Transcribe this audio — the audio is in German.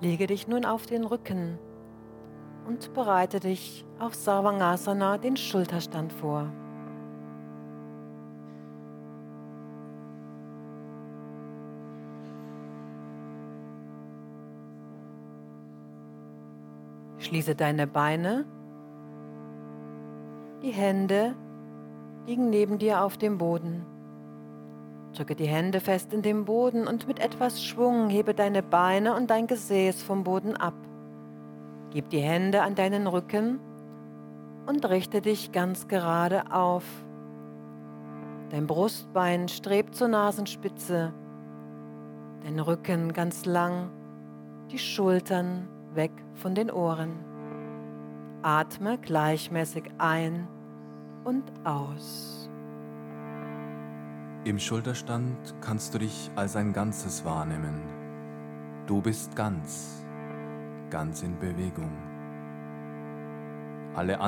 Lege dich nun auf den Rücken und bereite dich auf Sarvangasana, den Schulterstand vor. Schließe deine Beine. Die Hände liegen neben dir auf dem Boden. Drücke die Hände fest in den Boden und mit etwas Schwung hebe deine Beine und dein Gesäß vom Boden ab. Gib die Hände an deinen Rücken und richte dich ganz gerade auf. Dein Brustbein strebt zur Nasenspitze, dein Rücken ganz lang, die Schultern weg von den Ohren. Atme gleichmäßig ein und aus. Im Schulterstand kannst du dich als ein Ganzes wahrnehmen. Du bist ganz, ganz in Bewegung. Alle